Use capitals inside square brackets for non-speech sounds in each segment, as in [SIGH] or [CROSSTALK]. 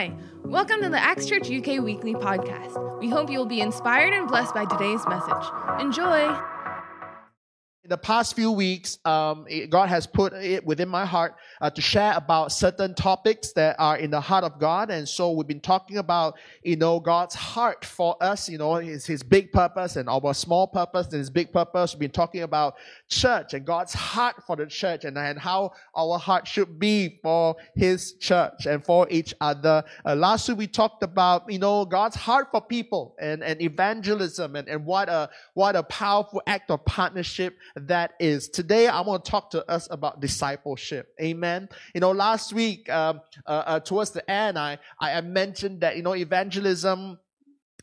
Hi, welcome to the Acts Church UK Weekly Podcast. We hope you will be inspired and blessed by today's message. Enjoy! The past few weeks, um, it- God has put it within my heart uh, to share about certain topics that are in the heart of God. And so we've been talking about, you know, God's heart for us, you know, his, his big purpose and our small purpose and his big purpose. We've been talking about church and God's heart for the church and, and how our heart should be for his church and for each other. Uh, last week we talked about, you know, God's heart for people and, and evangelism and, and what a, what a powerful act of partnership that is. Today, I want to talk to us about discipleship. Amen. You know, last week, um, uh, uh, towards the end, I, I mentioned that, you know, evangelism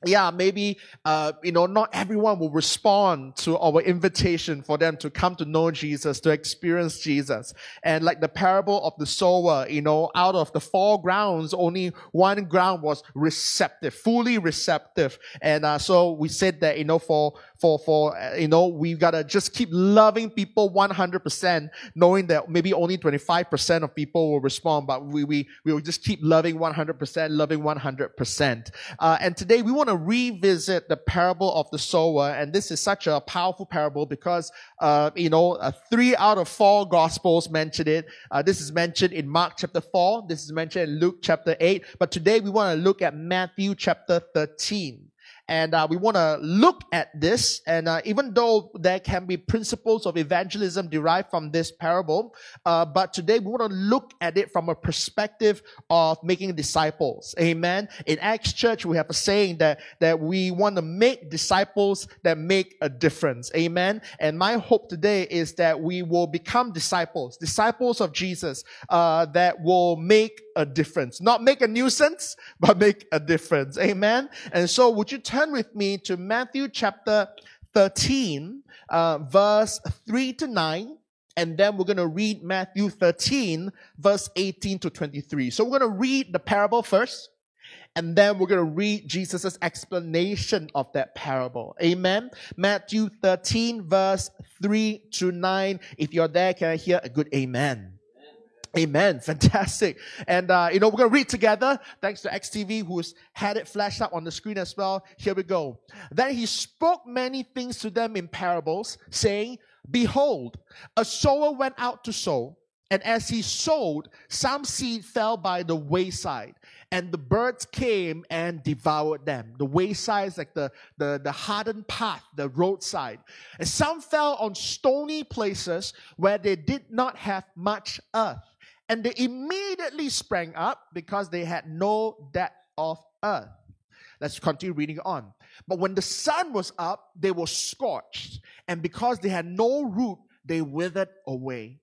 yeah, maybe, uh, you know, not everyone will respond to our invitation for them to come to know Jesus, to experience Jesus. And like the parable of the sower, you know, out of the four grounds, only one ground was receptive, fully receptive. And, uh, so we said that, you know, for, for, for, uh, you know, we've gotta just keep loving people 100%, knowing that maybe only 25% of people will respond, but we, we, we will just keep loving 100%, loving 100%. Uh, and today we want to revisit the parable of the sower. And this is such a powerful parable because, uh, you know, uh, three out of four gospels mention it. Uh, this is mentioned in Mark chapter 4. This is mentioned in Luke chapter 8. But today we want to look at Matthew chapter 13. And uh, we want to look at this. And uh, even though there can be principles of evangelism derived from this parable, uh, but today we want to look at it from a perspective of making disciples. Amen. In Acts Church, we have a saying that that we want to make disciples that make a difference. Amen. And my hope today is that we will become disciples, disciples of Jesus, uh, that will make a difference. Not make a nuisance, [LAUGHS] but make a difference. Amen. And so would you turn with me to Matthew chapter 13, uh, verse 3 to 9. And then we're going to read Matthew 13, verse 18 to 23. So we're going to read the parable first. And then we're going to read Jesus' explanation of that parable. Amen. Matthew 13, verse 3 to 9. If you're there, can I hear a good amen? Amen. [LAUGHS] Fantastic. And, uh, you know, we're going to read together. Thanks to Acts TV who's had it flashed up on the screen as well. Here we go. Then he spoke many things to them in parables, saying, Behold, a sower went out to sow. And as he sowed, some seed fell by the wayside, and the birds came and devoured them. The wayside is like the, the, the hardened path, the roadside. And some fell on stony places where they did not have much earth. And they immediately sprang up because they had no depth of earth. Let's continue reading on. But when the sun was up, they were scorched. And because they had no root, they withered away.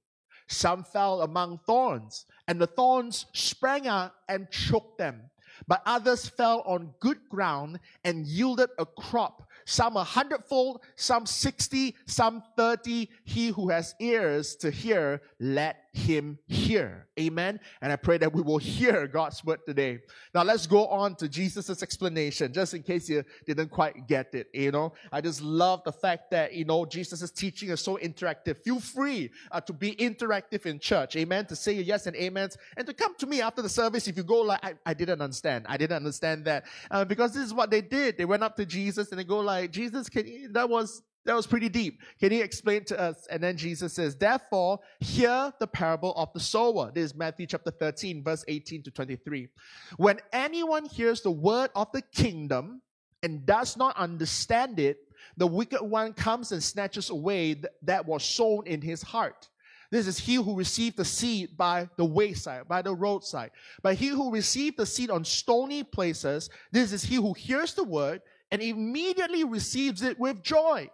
Some fell among thorns, and the thorns sprang up and choked them. But others fell on good ground and yielded a crop, some a hundredfold, some sixty, some thirty. He who has ears to hear, let him hear. Amen. And I pray that we will hear God's word today. Now let's go on to Jesus' explanation, just in case you didn't quite get it. You know, I just love the fact that, you know, Jesus' teaching is so interactive. Feel free uh, to be interactive in church. Amen. To say yes and amens and to come to me after the service if you go like, I, I didn't understand. I didn't understand that. Uh, because this is what they did. They went up to Jesus and they go like, Jesus, can you, that was that was pretty deep. Can you explain to us? And then Jesus says, Therefore, hear the parable of the sower. This is Matthew chapter 13, verse 18 to 23. When anyone hears the word of the kingdom and does not understand it, the wicked one comes and snatches away th- that was sown in his heart. This is he who received the seed by the wayside, by the roadside. But he who received the seed on stony places, this is he who hears the word and immediately receives it with joy.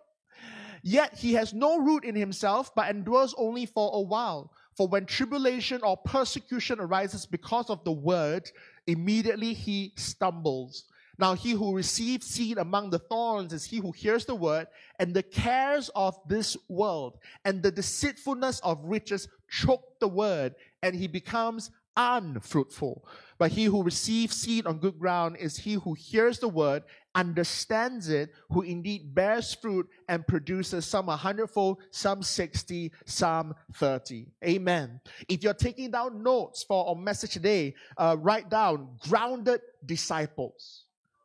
Yet he has no root in himself, but endures only for a while. For when tribulation or persecution arises because of the word, immediately he stumbles. Now, he who receives seed among the thorns is he who hears the word, and the cares of this world and the deceitfulness of riches choke the word, and he becomes unfruitful. But he who receives seed on good ground is he who hears the word understands it, who indeed bears fruit and produces some a hundredfold, some 60, some 30. Amen. If you're taking down notes for our message today, uh, write down grounded disciples.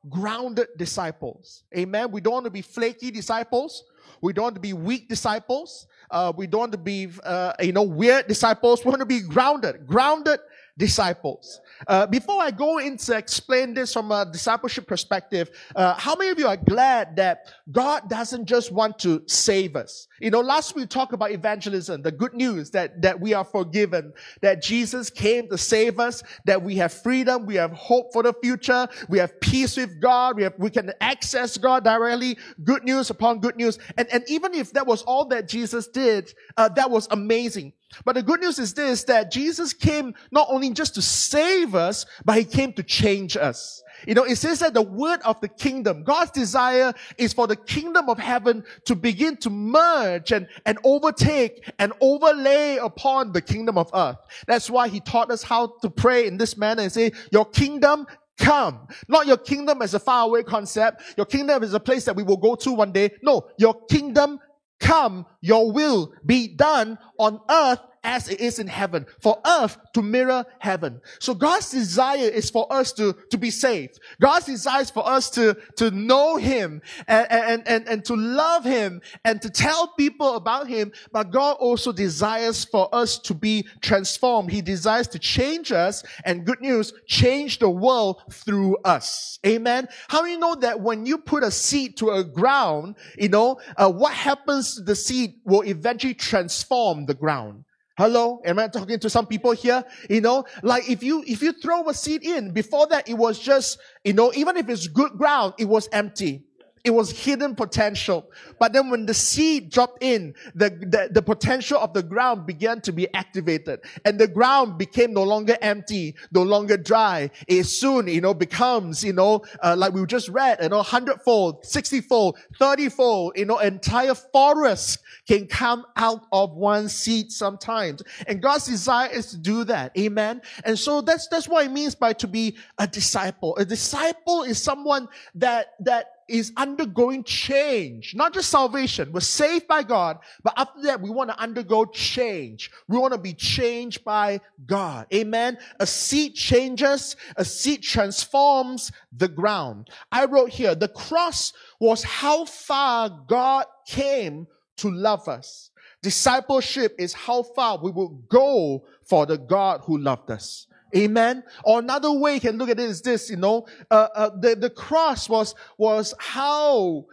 Grounded disciples. Amen. We don't want to be flaky disciples. We don't want to be weak disciples. Uh, we don't want to be, uh, you know, weird disciples. We want to be grounded, grounded disciples. Uh, before I go into explain this from a discipleship perspective, uh, how many of you are glad that God doesn't just want to save us? You know, last week we talked about evangelism, the good news that, that we are forgiven, that Jesus came to save us, that we have freedom, we have hope for the future, we have peace with God, we have, we can access God directly, good news upon good news. And, and even if that was all that Jesus did, uh, that was amazing. But the good news is this, that Jesus came not only just to save us, but he came to change us. You know, it says that the word of the kingdom, God's desire is for the kingdom of heaven to begin to merge and, and overtake and overlay upon the kingdom of earth. That's why he taught us how to pray in this manner and say, your kingdom come. Not your kingdom as a faraway concept. Your kingdom is a place that we will go to one day. No, your kingdom come, your will be done on earth as it is in heaven, for earth to mirror heaven. So God's desire is for us to, to be saved. God's desire is for us to, to know Him and, and, and, and to love Him and to tell people about Him. But God also desires for us to be transformed. He desires to change us and good news, change the world through us. Amen. How do you know that when you put a seed to a ground, you know, uh, what happens to the seed will eventually transform the ground. Hello? Am I talking to some people here? You know, like if you, if you throw a seed in, before that it was just, you know, even if it's good ground, it was empty. It was hidden potential. But then when the seed dropped in, the, the, the, potential of the ground began to be activated. And the ground became no longer empty, no longer dry. It soon, you know, becomes, you know, uh, like we just read, you know, hundredfold, sixtyfold, thirtyfold, you know, entire forests can come out of one seed sometimes. And God's desire is to do that. Amen. And so that's, that's what it means by to be a disciple. A disciple is someone that, that is undergoing change, not just salvation. We're saved by God, but after that, we want to undergo change. We want to be changed by God. Amen. A seed changes, a seed transforms the ground. I wrote here, the cross was how far God came to love us. Discipleship is how far we will go for the God who loved us. Amen. Or another way you can look at it is this, you know, uh, uh, the, the cross was, was how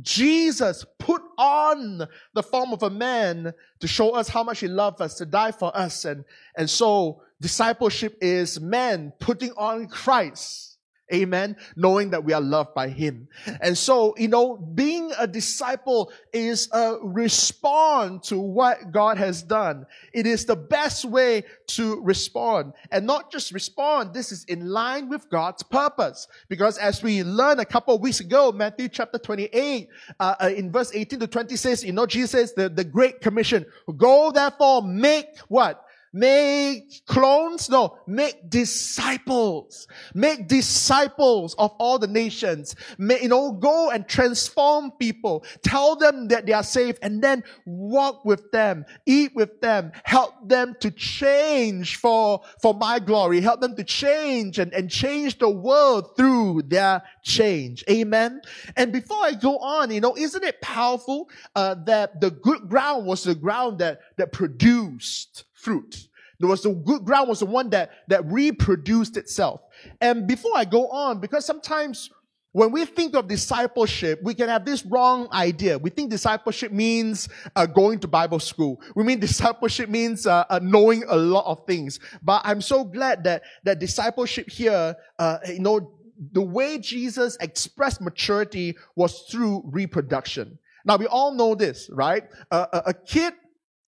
Jesus put on the form of a man to show us how much he loved us, to die for us. And, and so discipleship is man putting on Christ Amen. Knowing that we are loved by Him. And so, you know, being a disciple is a respond to what God has done. It is the best way to respond. And not just respond, this is in line with God's purpose. Because as we learned a couple of weeks ago, Matthew chapter 28, uh, uh, in verse 18 to 20 says, you know, Jesus says the, the Great Commission, go therefore make what? Make clones? No, make disciples. Make disciples of all the nations. May, you know, go and transform people. Tell them that they are saved and then walk with them, eat with them, help them to change for, for my glory. Help them to change and, and change the world through their change. Amen. And before I go on, you know, isn't it powerful, uh, that the good ground was the ground that, that produced fruit. There was the good ground was the one that, that reproduced itself. And before I go on, because sometimes when we think of discipleship, we can have this wrong idea. We think discipleship means uh, going to Bible school. We mean [LAUGHS] discipleship means uh, uh, knowing a lot of things. But I'm so glad that that discipleship here, uh, you know, the way Jesus expressed maturity was through reproduction. Now we all know this, right? a, a kid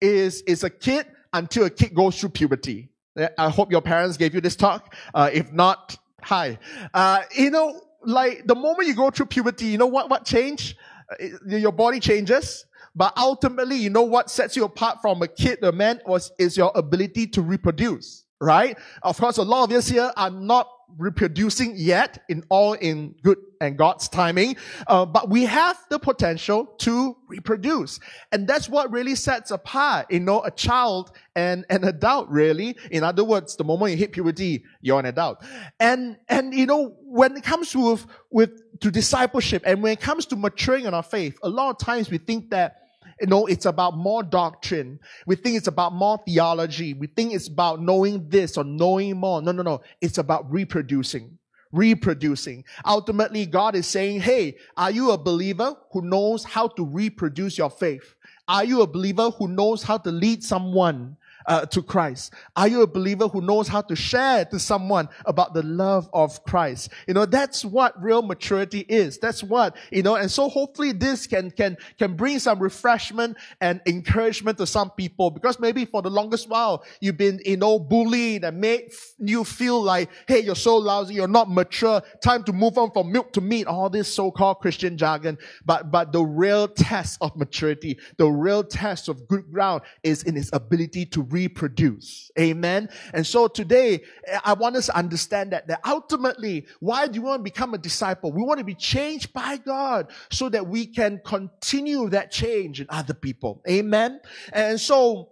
is is a kid until a kid goes through puberty. I hope your parents gave you this talk. Uh, if not, hi. Uh, you know, like the moment you go through puberty, you know what, what change? Uh, your body changes. But ultimately, you know what sets you apart from a kid, a man, was, is your ability to reproduce, right? Of course, a lot of us here are not reproducing yet in all in good and God's timing, uh, but we have the potential to reproduce. And that's what really sets apart, you know, a child and an adult, really. In other words, the moment you hit puberty, you're an adult. And, and, you know, when it comes with, with, to discipleship and when it comes to maturing in our faith, a lot of times we think that know, it's about more doctrine. We think it's about more theology. We think it's about knowing this or knowing more. No, no, no. It's about reproducing. Reproducing. Ultimately, God is saying, Hey, are you a believer who knows how to reproduce your faith? Are you a believer who knows how to lead someone uh, to Christ? Are you a believer who knows how to share to someone about the love of Christ? You know, that's what real maturity is. That's what, you know, and so hopefully this can, can, can bring some refreshment and encouragement to some people because maybe for the longest while you've been, you know, bullied and made you feel like, hey, you're so lousy, you're not mature, time to move on from milk to meat, all this so-called Christian jargon. But, but the real test of maturity, the real test of good ground is in its ability to reproduce. Amen. And so today, I want us to understand that, that ultimately, why do you want to become a disciple? We want to be changed by God so that we can continue that change in other people. Amen. And so,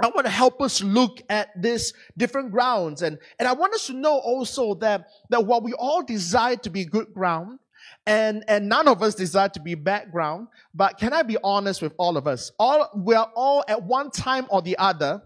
I want to help us look at this different grounds. And, and I want us to know also that, that while we all desire to be good ground, and, and none of us desire to be background, but can I be honest with all of us? All, we are all at one time or the other,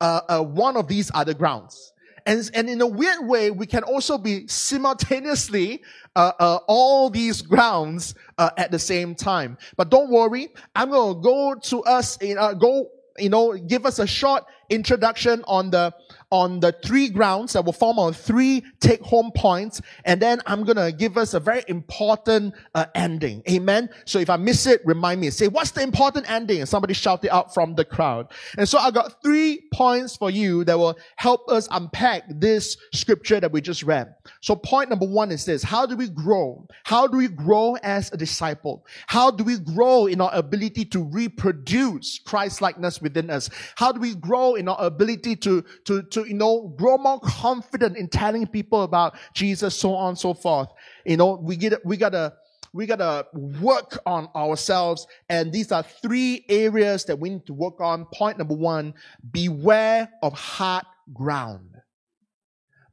uh, uh, one of these other grounds. And, and in a weird way, we can also be simultaneously uh, uh, all these grounds uh, at the same time. But don't worry, I'm going to go to us, uh, go, you know, give us a short introduction on the on the three grounds that will form our three take home points. And then I'm going to give us a very important uh, ending. Amen. So if I miss it, remind me. Say, what's the important ending? And somebody shout it out from the crowd. And so I got three points for you that will help us unpack this scripture that we just read. So point number one is this. How do we grow? How do we grow as a disciple? How do we grow in our ability to reproduce Christ likeness within us? How do we grow in our ability to, to, to, you know, grow more confident in telling people about Jesus, so on and so forth. You know, we get, we gotta, we gotta work on ourselves. And these are three areas that we need to work on. Point number one, beware of hard ground.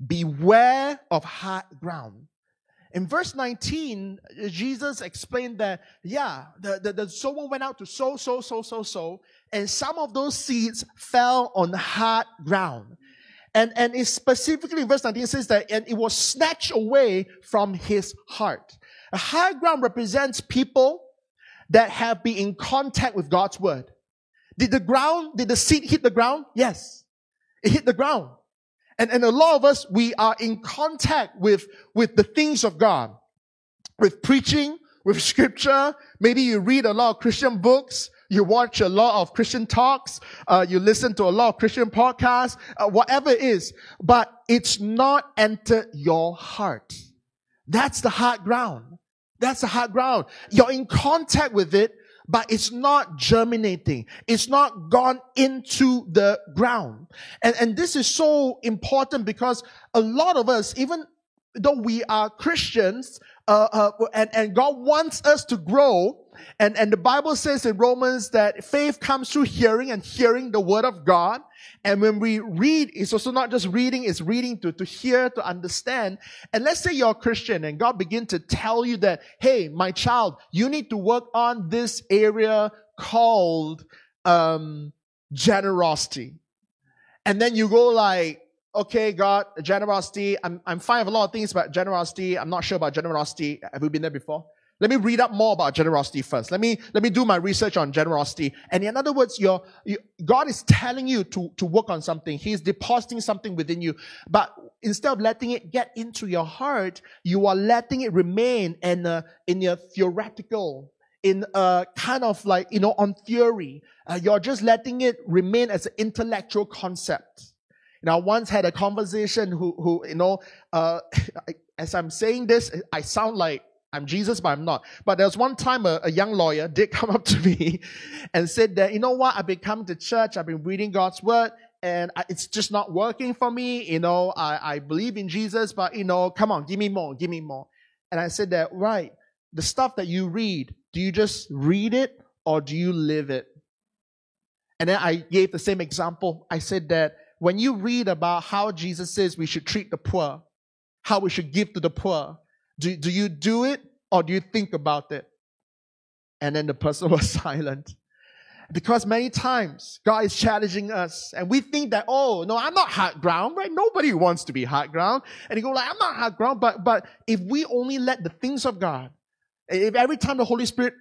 Beware of hard ground. In verse 19, Jesus explained that, yeah, the, the, the sower went out to sow, sow, sow, sow, sow, and some of those seeds fell on hard ground. And, and it specifically verse 19 says that, and it was snatched away from his heart. A high ground represents people that have been in contact with God's word. Did the ground, did the seed hit the ground? Yes. It hit the ground. And, and a lot of us, we are in contact with, with the things of God. With preaching, with scripture. Maybe you read a lot of Christian books. You watch a lot of Christian talks. Uh, you listen to a lot of Christian podcasts, uh, whatever it is, but it's not entered your heart. That's the hard ground. That's the hard ground. You're in contact with it, but it's not germinating. It's not gone into the ground. And, and this is so important because a lot of us, even though we are Christians, uh, uh, and, and God wants us to grow, and, and the Bible says in Romans that faith comes through hearing and hearing the word of God. And when we read, it's also not just reading, it's reading to, to hear, to understand. And let's say you're a Christian and God begin to tell you that, hey, my child, you need to work on this area called, um, generosity. And then you go like, okay, God, generosity, I'm, I'm fine with a lot of things, but generosity, I'm not sure about generosity. Have we been there before? Let me read up more about generosity first. Let me, let me do my research on generosity. And in other words, you, God is telling you to, to work on something. He's depositing something within you. But instead of letting it get into your heart, you are letting it remain in a, in your theoretical, in a kind of like, you know, on theory. Uh, you're just letting it remain as an intellectual concept. Know, I once had a conversation who, who, you know, uh, [LAUGHS] as I'm saying this, I sound like I'm Jesus, but I'm not. But there was one time a, a, young lawyer did come up to [LAUGHS] me and said that, you know what, I've been coming to church, I've been reading God's word, and I, it's just not working for me. You know, I, I believe in Jesus, but you know, come on, give me more, give me more. And I said that, right, the stuff that you read, do you just read it or do you live it? And then I gave the same example. I said that when you read about how Jesus says we should treat the poor, how we should give to the poor, do, do you do it or do you think about it? And then the person [LAUGHS] was silent. Because many times God is challenging us and we think that, oh, no, I'm not hard ground, right? Nobody wants to be hard ground. And you go like, I'm not hard ground. But, but if we only let the things of God, if every time the Holy Spirit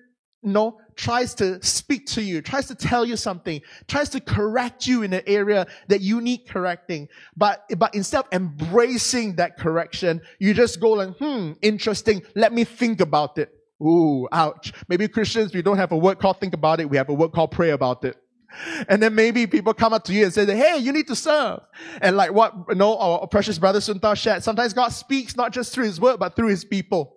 know, tries to speak to you, tries to tell you something, tries to correct you in an area that you need correcting. But, but instead of embracing that correction, you just go like, hmm, interesting. Let me think about it. Ooh, ouch. Maybe Christians, we don't have a word called think about it. We have a word called pray about it. And then maybe people come up to you and say, Hey, you need to serve. And like what, you know, our precious brother Sunta shared, sometimes God speaks not just through his word, but through his people.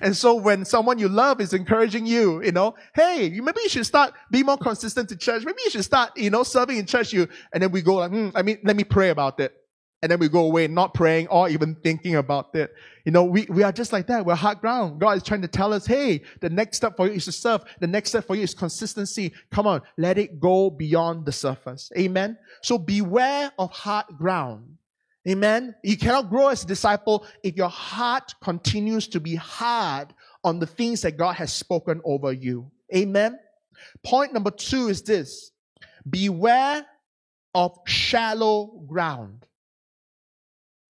And so when someone you love is encouraging you, you know, hey, maybe you should start be more consistent to church. Maybe you should start, you know, serving in church. You and then we go like, hmm, I mean, let me pray about it. And then we go away not praying or even thinking about it. You know, we, we are just like that. We're hard ground. God is trying to tell us, hey, the next step for you is to serve. The next step for you is consistency. Come on, let it go beyond the surface. Amen. So beware of hard ground. Amen. You cannot grow as a disciple if your heart continues to be hard on the things that God has spoken over you. Amen. Point number two is this. Beware of shallow ground.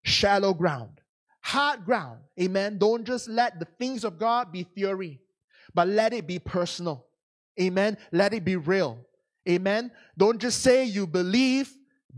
Shallow ground. Hard ground. Amen. Don't just let the things of God be theory, but let it be personal. Amen. Let it be real. Amen. Don't just say you believe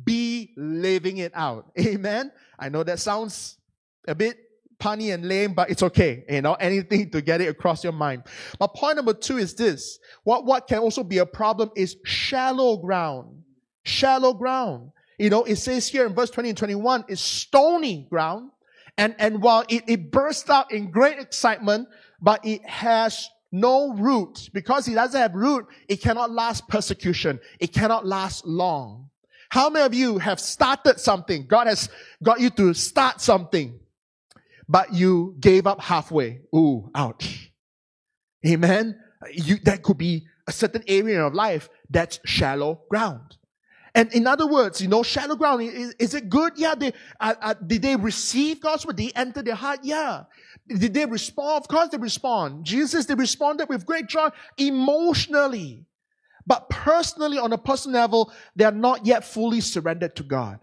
be living it out. [LAUGHS] Amen. I know that sounds a bit punny and lame, but it's okay. You know, anything to get it across your mind. But point number two is this. What, what can also be a problem is shallow ground. Shallow ground. You know, it says here in verse 20 and 21, it's stony ground. And, and while it, it bursts out in great excitement, but it has no root. Because it doesn't have root, it cannot last persecution. It cannot last long. How many of you have started something? God has got you to start something, but you gave up halfway. Ooh, ouch. Amen. You, that could be a certain area of life that's shallow ground. And in other words, you know, shallow ground, is, is it good? Yeah. They, uh, uh, did they receive God's word? Did they enter their heart? Yeah. Did they respond? Of course they respond. Jesus, they responded with great joy emotionally. But personally, on a personal level, they are not yet fully surrendered to God.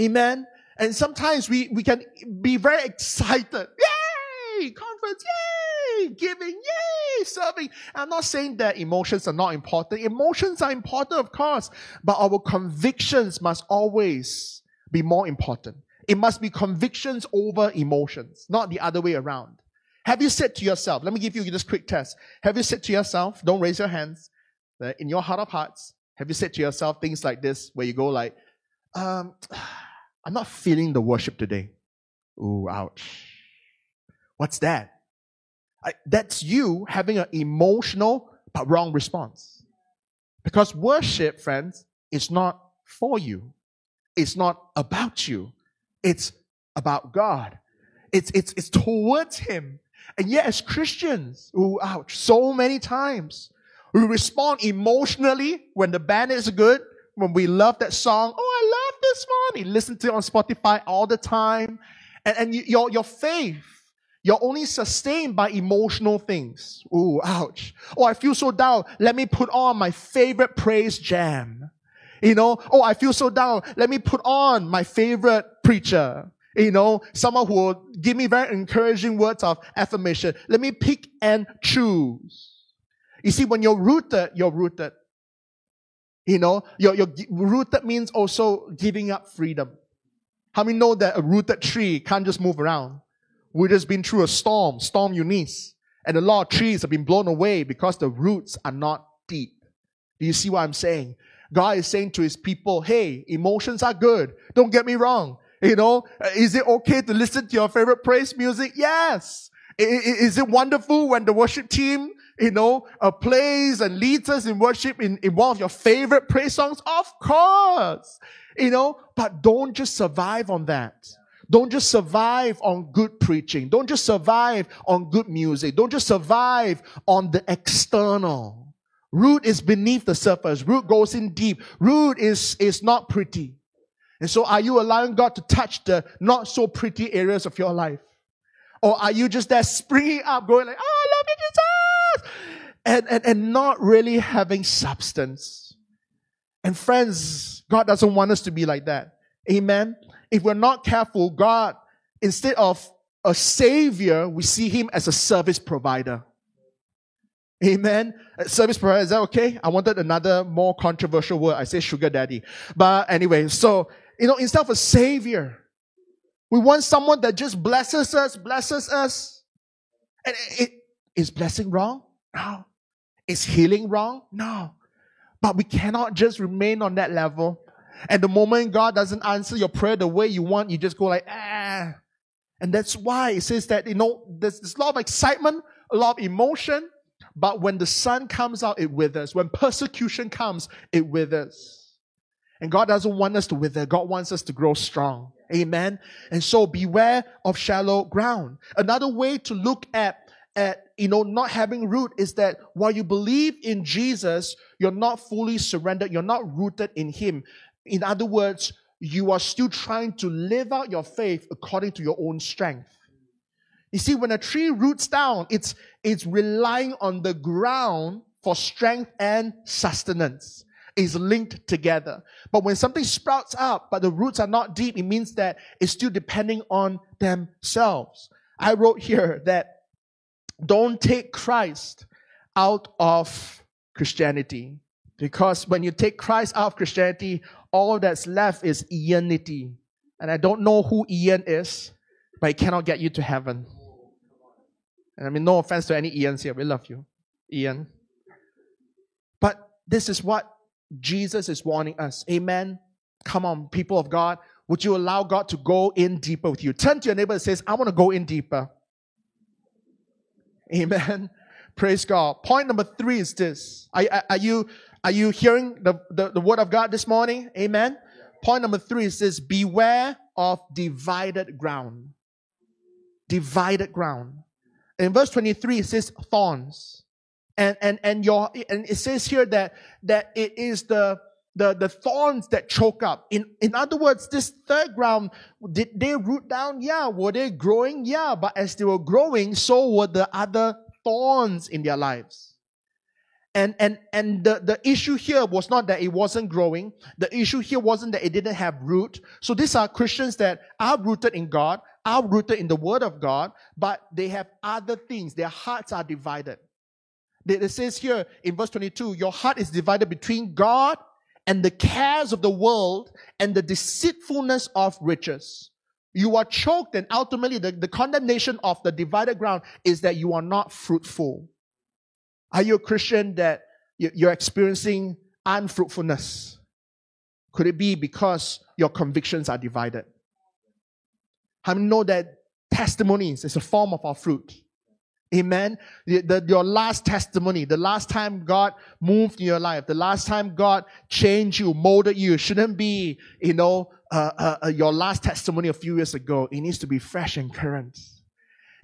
Amen. And sometimes we, we can be very excited. Yay! Conference, yay! Giving, yay! Serving. I'm not saying that emotions are not important. Emotions are important, of course, but our convictions must always be more important. It must be convictions over emotions, not the other way around. Have you said to yourself, let me give you this quick test. Have you said to yourself, don't raise your hands, that in your heart of hearts, have you said to yourself things like this where you go like, um, [SIGHS] I'm not feeling the worship today. Ooh, ouch. What's that? I, that's you having an emotional but wrong response. Because worship, friends, is not for you. It's not about you. It's about God. It's, it's, it's towards Him. And yet as Christians, ooh, ouch, so many times, we respond emotionally when the band is good, when we love that song. Oh, I love this one. You listen to it on Spotify all the time. And, and you, your, your faith, you're only sustained by emotional things. Ooh, ouch. Oh, I feel so down. Let me put on my favorite praise jam. You know, oh, I feel so down. Let me put on my favorite preacher. You know, someone who will give me very encouraging words of affirmation. Let me pick and choose. You see, when you're rooted, you're rooted. You know, you're, you're rooted means also giving up freedom. How many know that a rooted tree can't just move around? We've just been through a storm, storm Eunice, and a lot of trees have been blown away because the roots are not deep. Do you see what I'm saying? God is saying to his people, hey, emotions are good. Don't get me wrong. You know, uh, is it okay to listen to your favorite praise music? Yes. Is it wonderful when the worship team you know, uh, plays and leads us in worship in, in one of your favorite praise songs? Of course. You know, but don't just survive on that. Don't just survive on good preaching. Don't just survive on good music. Don't just survive on the external. Root is beneath the surface. Root goes in deep. Root is, is not pretty. And so are you allowing God to touch the not so pretty areas of your life? Or are you just there springing up, going like, oh, I love you, Jesus! And, and, and not really having substance. And friends, God doesn't want us to be like that. Amen. If we're not careful, God, instead of a savior, we see him as a service provider. Amen. Service provider, is that okay? I wanted another more controversial word. I say sugar daddy. But anyway, so, you know, instead of a savior, we want someone that just blesses us, blesses us. And it, is blessing wrong? No. Is healing wrong? No. But we cannot just remain on that level. And the moment God doesn't answer your prayer the way you want, you just go like, ah. And that's why it says that, you know, there's, there's a lot of excitement, a lot of emotion, but when the sun comes out, it withers. When persecution comes, it withers. And God doesn't want us to wither. God wants us to grow strong. Amen. And so beware of shallow ground. Another way to look at, at, you know, not having root is that while you believe in Jesus, you're not fully surrendered. You're not rooted in Him. In other words, you are still trying to live out your faith according to your own strength. You see, when a tree roots down, it's, it's relying on the ground for strength and sustenance. Is linked together. But when something sprouts up, but the roots are not deep, it means that it's still depending on themselves. I wrote here that don't take Christ out of Christianity. Because when you take Christ out of Christianity, all that's left is Ianity. And I don't know who Ian is, but it cannot get you to heaven. And I mean, no offense to any Ians here. We love you, Ian. But this is what Jesus is warning us. Amen. Come on, people of God. Would you allow God to go in deeper with you? Turn to your neighbor and says, I want to go in deeper. Amen. [LAUGHS] Praise God. Point number three is this. Are, are you are you hearing the, the, the word of God this morning? Amen. Point number three is this beware of divided ground. Divided ground. In verse 23, it says thorns. And and and your and it says here that that it is the the, the thorns that choke up. In, in other words, this third ground, did they root down? Yeah. Were they growing? Yeah. But as they were growing, so were the other thorns in their lives. And, and, and the, the issue here was not that it wasn't growing. The issue here wasn't that it didn't have root. So these are Christians that are rooted in God, are rooted in the Word of God, but they have other things. Their hearts are divided. It says here in verse 22, your heart is divided between God and the cares of the world and the deceitfulness of riches. You are choked and ultimately the, the condemnation of the divided ground is that you are not fruitful. Are you a Christian that you're experiencing unfruitfulness? Could it be because your convictions are divided? How many know that testimonies is a form of our fruit? Amen. The, the, your last testimony, the last time God moved in your life, the last time God changed you, molded you, shouldn't be, you know, uh, uh, uh, your last testimony a few years ago. It needs to be fresh and current.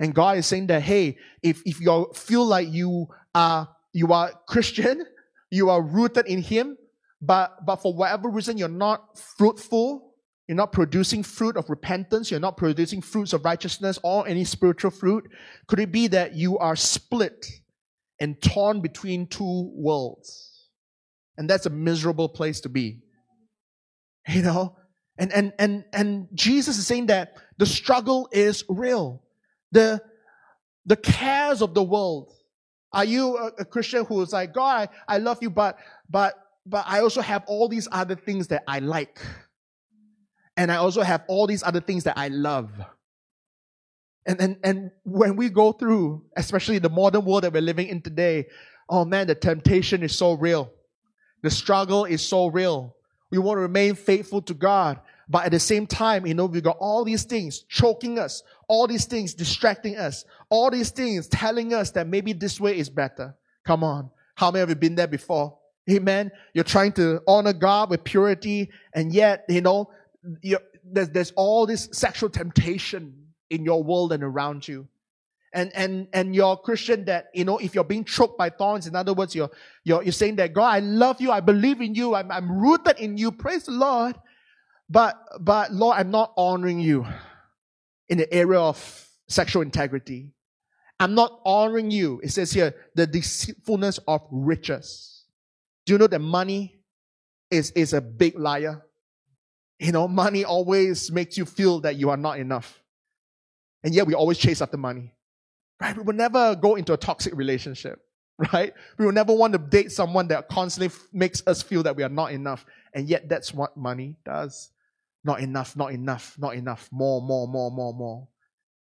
And God is saying that, hey, if, if you feel like you are, you are Christian, you are rooted in Him, but, but for whatever reason you're not fruitful, you're not producing fruit of repentance, you're not producing fruits of righteousness or any spiritual fruit, could it be that you are split and torn between two worlds? And that's a miserable place to be. [LAUGHS] You know? And, and, and, and Jesus is saying that the struggle is real. The, the cares of the world. Are you a, a Christian who is like, God, I, I love you, but, but, but I also have all these other things that I like. And I also have all these other things that I love. And, and, and when we go through, especially the modern world that we're living in today, oh man, the temptation is so real. The struggle is so real. We want to remain faithful to God. But at the same time, you know, we got all these things choking us, all these things distracting us, all these things telling us that maybe this way is better. Come on. How many of you been there before? Amen. You're trying to honor God with purity, and yet, you know, there's, there's all this sexual temptation in your world and around you. And, and, and you're a Christian that, you know, if you're being choked by thorns, in other words, you're, you're, you're saying that, God, I love you, I believe in you, I'm, I'm rooted in you, praise the Lord. But, but Lord, I'm not honoring you in the area of sexual integrity. I'm not honoring you. It says here, the deceitfulness of riches. Do you know that money is, is a big liar? You know, money always makes you feel that you are not enough. And yet we always chase after money. Right? We will never go into a toxic relationship. [LAUGHS] Right? We will never want to date someone that constantly makes us feel that we are not enough. And yet that's what money does. Not enough, not enough, not enough. More, more, more, more, more.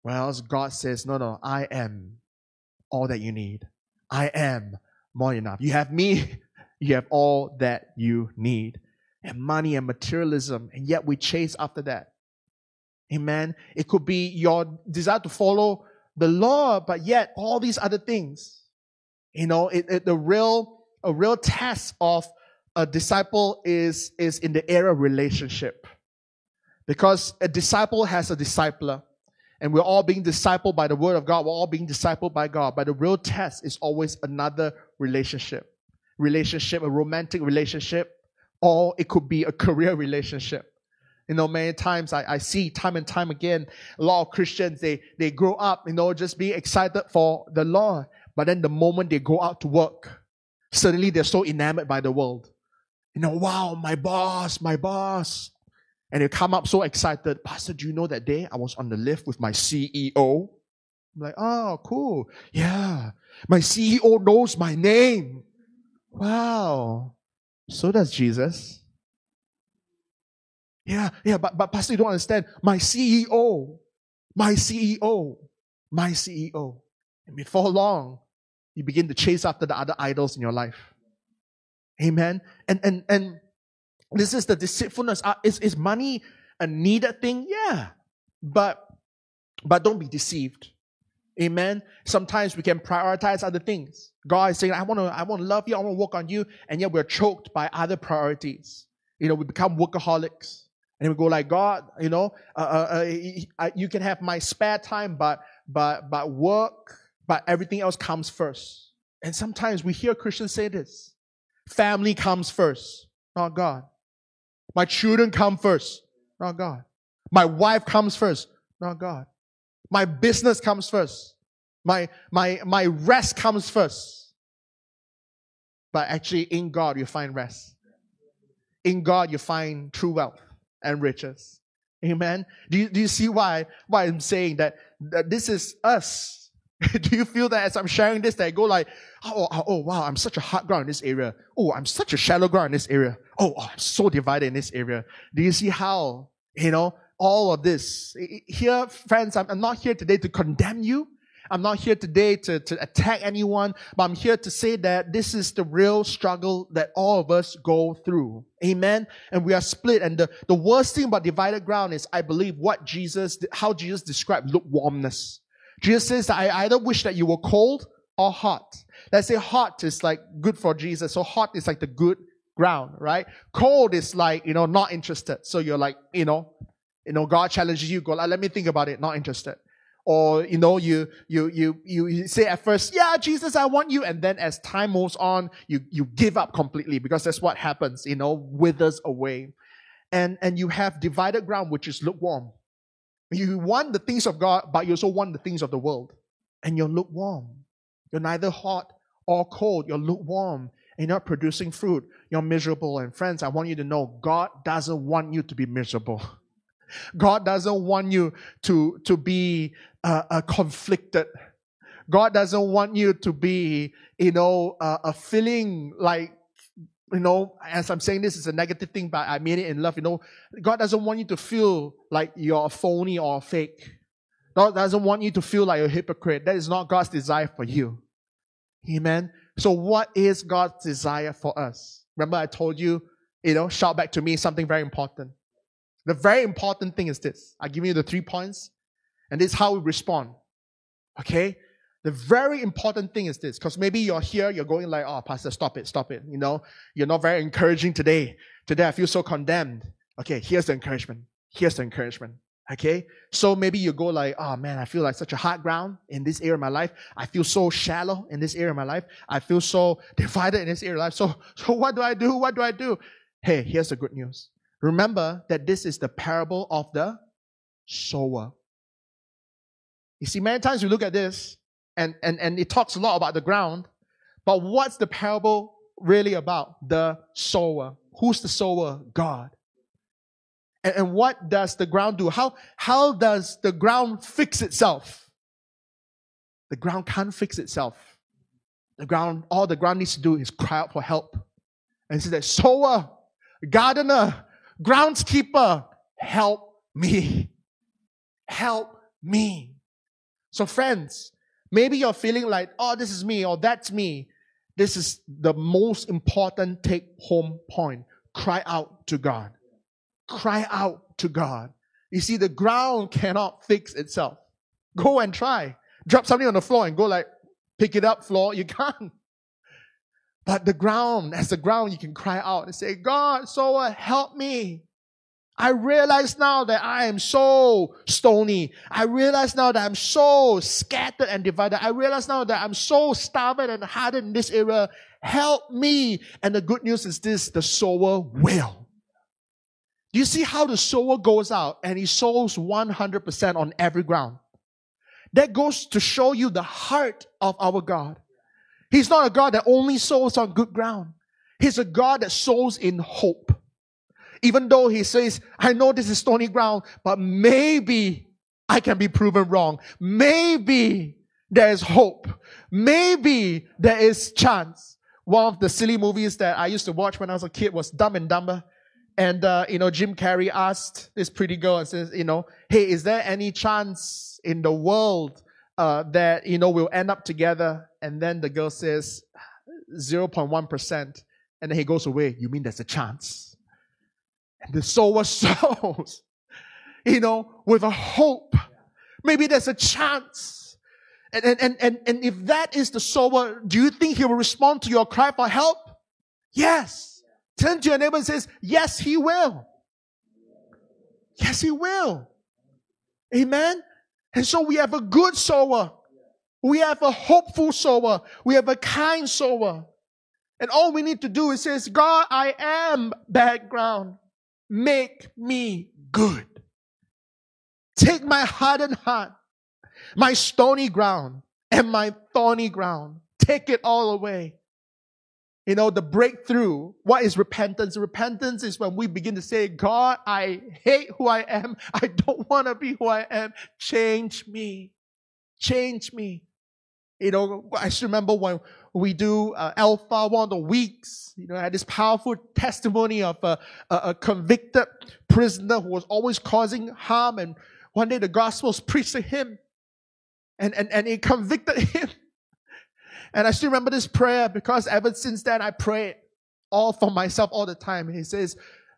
Whereas God says, no, no, I am all that you need. I am more enough. You have me, [LAUGHS] you have all that you need. And money and materialism, and yet we chase after that. Amen. It could be your desire to follow the law, but yet all these other things. You know, it, it, the real, a real test of a disciple is, is in the area of relationship. Because a disciple has a discipler. And we're all being discipled by the word of God. We're all being discipled by God. But the real test is always another relationship. Relationship, a romantic relationship, or it could be a career relationship. You know, many times I, I see time and time again, a lot of Christians, they, they grow up, you know, just be excited for the Lord. But then the moment they go out to work, suddenly they're so enamored by the world. You know, wow, my boss, my boss. And they come up so excited. Pastor, do you know that day I was on the lift with my CEO? I'm like, oh, cool. Yeah. My CEO knows my name. Wow. So does Jesus. Yeah, yeah, but, but Pastor, you don't understand. My CEO, my CEO, my CEO. And before long, you begin to chase after the other idols in your life. Amen. And and and this is the deceitfulness. Uh, is, is money a needed thing? Yeah. But but don't be deceived. Amen. Sometimes we can prioritize other things. God is saying, I want to, I want to love you, I want to work on you, and yet we're choked by other priorities. You know, we become workaholics. And we go like, God, you know, uh, uh, uh, you can have my spare time, but but but work, but everything else comes first. And sometimes we hear Christians say this: family comes first, not God. My children come first, not God. My wife comes first, not God. My business comes first. My my my rest comes first. But actually, in God you find rest. In God you find true wealth and riches. Amen. Do you, do you see why, why I'm saying that, that this is us? [LAUGHS] do you feel that as I'm sharing this, that I go like, oh, oh, oh, wow, I'm such a hard ground in this area. Oh, I'm such a shallow ground in this area. Oh, oh, I'm so divided in this area. Do you see how, you know, all of this? Here, friends, I'm, not here today to condemn you. I'm not here today to, to attack anyone, but I'm here to say that this is the real struggle that all of us go through. Amen. And we are split. And the, the worst thing about divided ground is, I believe, what Jesus, how Jesus described lukewarmness. Jesus says that I either wish that you were cold or hot. Let's say hot is like good for Jesus. So hot is like the good ground, right? Cold is like, you know, not interested. So you're like, you know, you know, God challenges you, go, uh, let me think about it, not interested. Or you know you you you you say at first yeah jesus i want you and then as time moves on you you give up completely because that's what happens you know withers away. And and you have divided ground which is lukewarm. You want the things of god but you also want the things of the world. And you're lukewarm. You're neither hot or cold. You're lukewarm. And you're not producing fruit. You're miserable. And friends i want you to know god doesn't want you to be miserable [LAUGHS] God doesn't want you to, to be uh, uh, conflicted. God doesn't want you to be, you know, uh, a feeling like, you know, as I'm saying this is a negative thing, but I mean it in love. You know, God doesn't want you to feel like you're a phony or a fake. God doesn't want you to feel like a hypocrite. That is not God's desire for you. Amen. So what is God's desire for us? Remember I told you, you know, shout back to me something very important. The very important thing is this. I give you the three points, and this is how we respond. Okay? The very important thing is this, because maybe you're here, you're going like, oh, Pastor, stop it, stop it. You know, you're not very encouraging today. Today I feel so condemned. Okay, here's the encouragement. Here's the encouragement. Okay? So maybe you go like, oh man, I feel like such a hard ground in this area of my life. I feel so shallow in this area of my life. I feel so divided in this area of life. So, so what do I do? What do I do? Hey, here's the good news. Remember that this is the parable of the sower. You see, many times we look at this and, and, and it talks a lot about the ground, but what's the parable really about? The sower. Who's the sower? God. And, and what does the ground do? How, how does the ground fix itself? The ground can't fix itself. The ground, all the ground needs to do is cry out for help. And say that sower, gardener, groundskeeper, help me. Help me. So friends, maybe you're feeling like, oh, this is me or that's me. This is the most important take home point. Cry out to God. Cry out to God. You see, the ground cannot fix itself. Go and try. Drop something on the floor and go like, pick it up, floor. You can't. But the ground, as the ground, you can cry out and say, God, so help me. I realize now that I am so stony. I realize now that I'm so scattered and divided. I realize now that I'm so stubborn and hardened in this area. Help me. And the good news is this, the sower will. Do you see how the sower goes out and he sows 100% on every ground? That goes to show you the heart of our God. He's not a God that only sows on good ground. He's a God that sows in hope. Even though he says, I know this is stony ground, but maybe I can be proven wrong. Maybe there is hope. Maybe there is chance. One of the silly movies that I used to watch when I was a kid was Dumb and Dumber. And, uh, you know, Jim Carrey asked this pretty girl and says, you know, hey, is there any chance in the world, uh, that, you know, we'll end up together? And then the girl says, 0.1%. And then he goes away. You mean there's a chance? And the sower [LAUGHS] sows, you know, with a hope. Maybe there's a chance. And, and, and, and, and if that is the sower, do you think he will respond to your cry for help? Yes. Turn to your neighbor and says, yes, he will. Yes, he will. Amen. And so we have a good sower. We have a hopeful sower. We have a kind sower. And all we need to do is say, God, I am background. Make me good. Take my hardened heart, my stony ground, and my thorny ground. Take it all away you know, the breakthrough. What is repentance? Repentance is when we begin to say, God, I hate who I am. [LAUGHS] I don't want to be who I am. Change me. Change me. You know, I just remember when we do uh, Alpha one of the weeks, you know, I had this powerful testimony of a, a, a convicted prisoner who was always causing harm. And one day the gospel was preached to him and, and, and it convicted [LAUGHS] him. And I still remember this prayer because ever since then I pray it all for myself all the time. He says,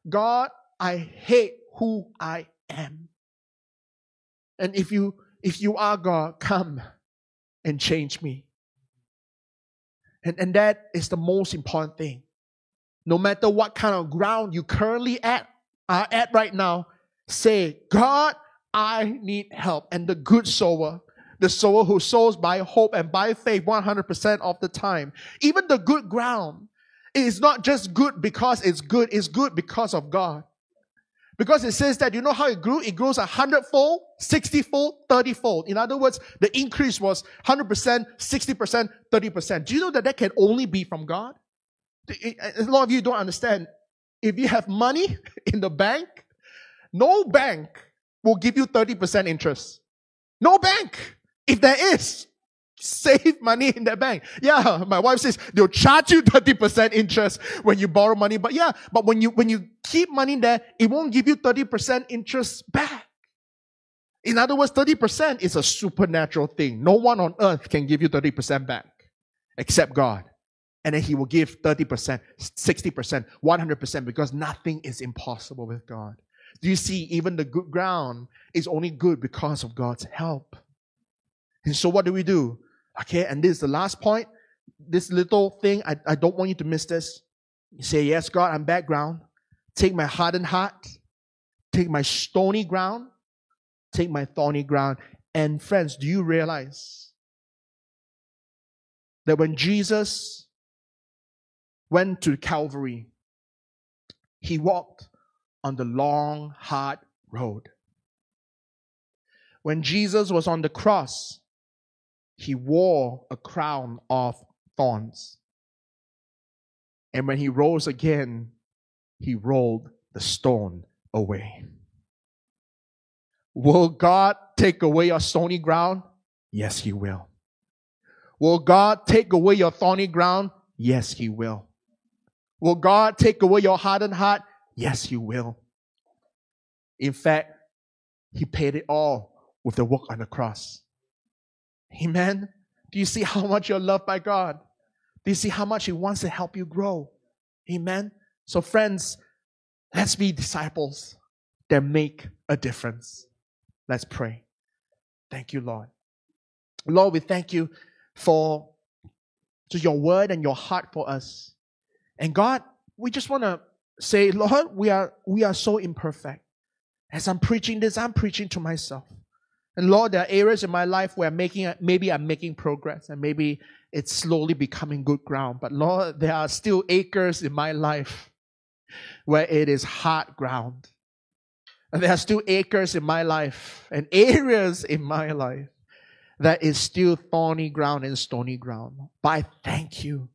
God, I hate who I am. And if you, if you are God, come and change me. And, and that is the most important thing. No matter what kind of ground you currently at, are at right now, say, God, I need help. And the good sower the sower who sows by hope and by faith 100% of the time. Even the good ground is not just good because it's good, it's good because of God. Because it says that, you know how it grew? It grows a hundredfold, sixty-fold, thirty-fold. In other words, the increase was 100%, 60%, 30%. Do you know that that can only be from God? A lot of you don't understand. If you have money [LAUGHS] in the bank, no bank will give you 30% interest. No bank. If there is, save money in that bank. Yeah, my wife says they'll charge you 30% interest when you borrow money. But yeah, but when you, when you keep money there, it won't give you 30% interest back. In other words, 30% is a supernatural thing. No one on earth can give you 30% back except God. And then he will give 30%, 60%, 100% because nothing is impossible with God. Do you see, even the good ground is only good because of God's help. And so what do we do? Okay, and this is the last point. This little thing, I, I don't want you to miss this. You say, Yes, God, I'm background. Take my hardened heart, take my stony ground, take my thorny ground. And friends, do you realize that when Jesus went to Calvary, he walked on the long, hard road. When Jesus was on the cross, he wore a crown of thorns. And when he rose again, he rolled the stone away. Will God take away your stony ground? Yes, he will. Will God take away your thorny ground? Yes, he will. Will God take away your hardened heart? Yes, he will. In fact, he paid it all with the work on the cross. Amen. Do you see how much you're loved by God? Do you see how much He wants to help you grow? Amen. So, friends, let's be disciples that make a difference. Let's pray. Thank you, Lord. Lord, we thank you for just your word and your heart for us. And God, we just want to say, Lord, we are we are so imperfect. As I'm preaching this, I'm preaching to myself. And Lord, there are areas in my life where making, maybe I'm making progress and maybe it's slowly becoming good ground. But Lord, there are still acres in my life where it is hard ground. And there are still acres in my life and [LAUGHS] areas in my life that is still thorny ground and stony ground. But I thank you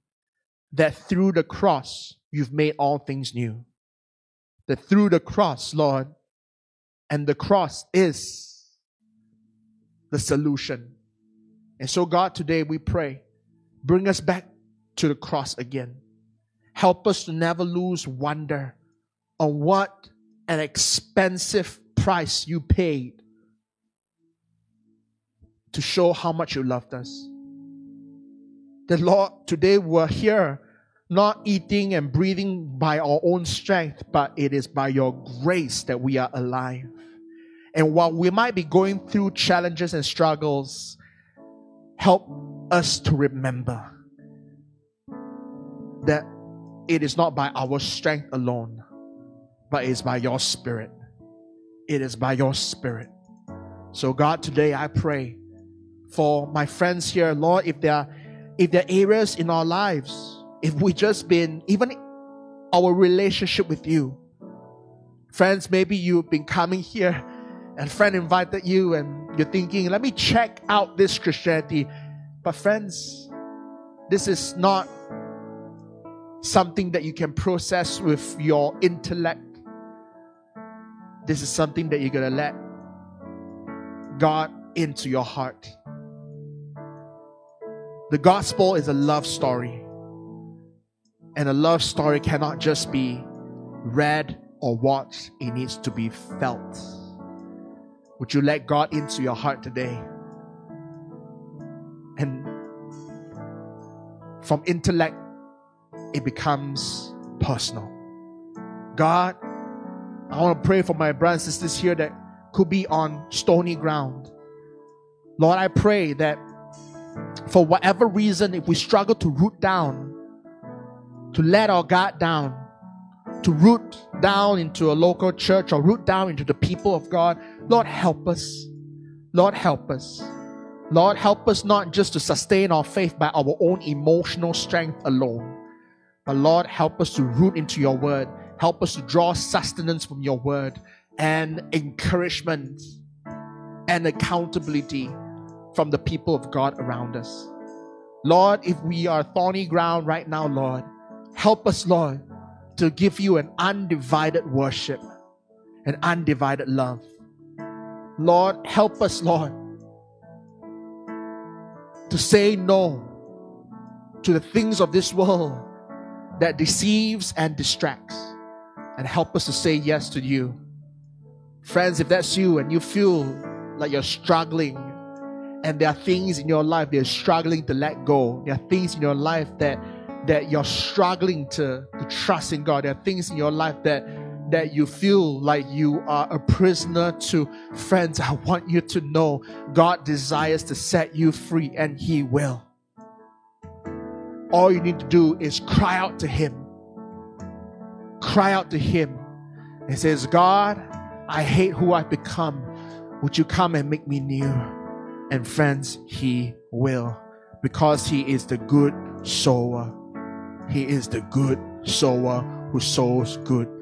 that through the cross, you've made all things new. That through the cross, Lord, and the cross is the solution. And so, God, today we pray, bring us back to the cross again. Help us to never lose wonder on what an expensive price you paid to show how much you loved us. The Lord, today we're here not eating and breathing by our own strength, but it is by your grace that we are alive. And while we might be going through challenges and struggles, help us to remember that it is not by our strength alone, but it's by your spirit. It is by your spirit. So God, today I pray for my friends here, Lord, if there are, if there are areas in our lives, if we just been, even our relationship with you, friends, maybe you've been coming here and friend invited you and you're thinking, let me check out this Christianity. But friends, this is not something that you can process with your intellect. This is something that you're going to let God into your heart. The gospel is a love story. And a love story cannot just be read or watched, it needs to be felt. Would you let God into your heart today? And from intellect, it becomes personal. God, I want to pray for my brothers and sisters here that could be on stony ground. Lord, I pray that for whatever reason, if we struggle to root down, to let our God down, to root down into a local church or root down into the people of God. Lord, help us. Lord, help us. Lord, help us not just to sustain our faith by our own emotional strength alone, but Lord, help us to root into your word. Help us to draw sustenance from your word and encouragement and accountability from the people of God around us. Lord, if we are thorny ground right now, Lord, help us, Lord, to give you an undivided worship, an undivided love. Lord, help us, Lord, to say no to the things of this world that deceives and distracts, and help us to say yes to you. Friends, if that's you and you feel like you're struggling, and there are things in your life that you're struggling to let go, there are things in your life that that you're struggling to, to trust in God. There are things in your life that that you feel like you are a prisoner to friends, I want you to know God desires to set you free and He will. All you need to do is cry out to Him. Cry out to Him and says, God, I hate who I've become. Would you come and make me new? And friends, He will because He is the good sower. He is the good sower who sows good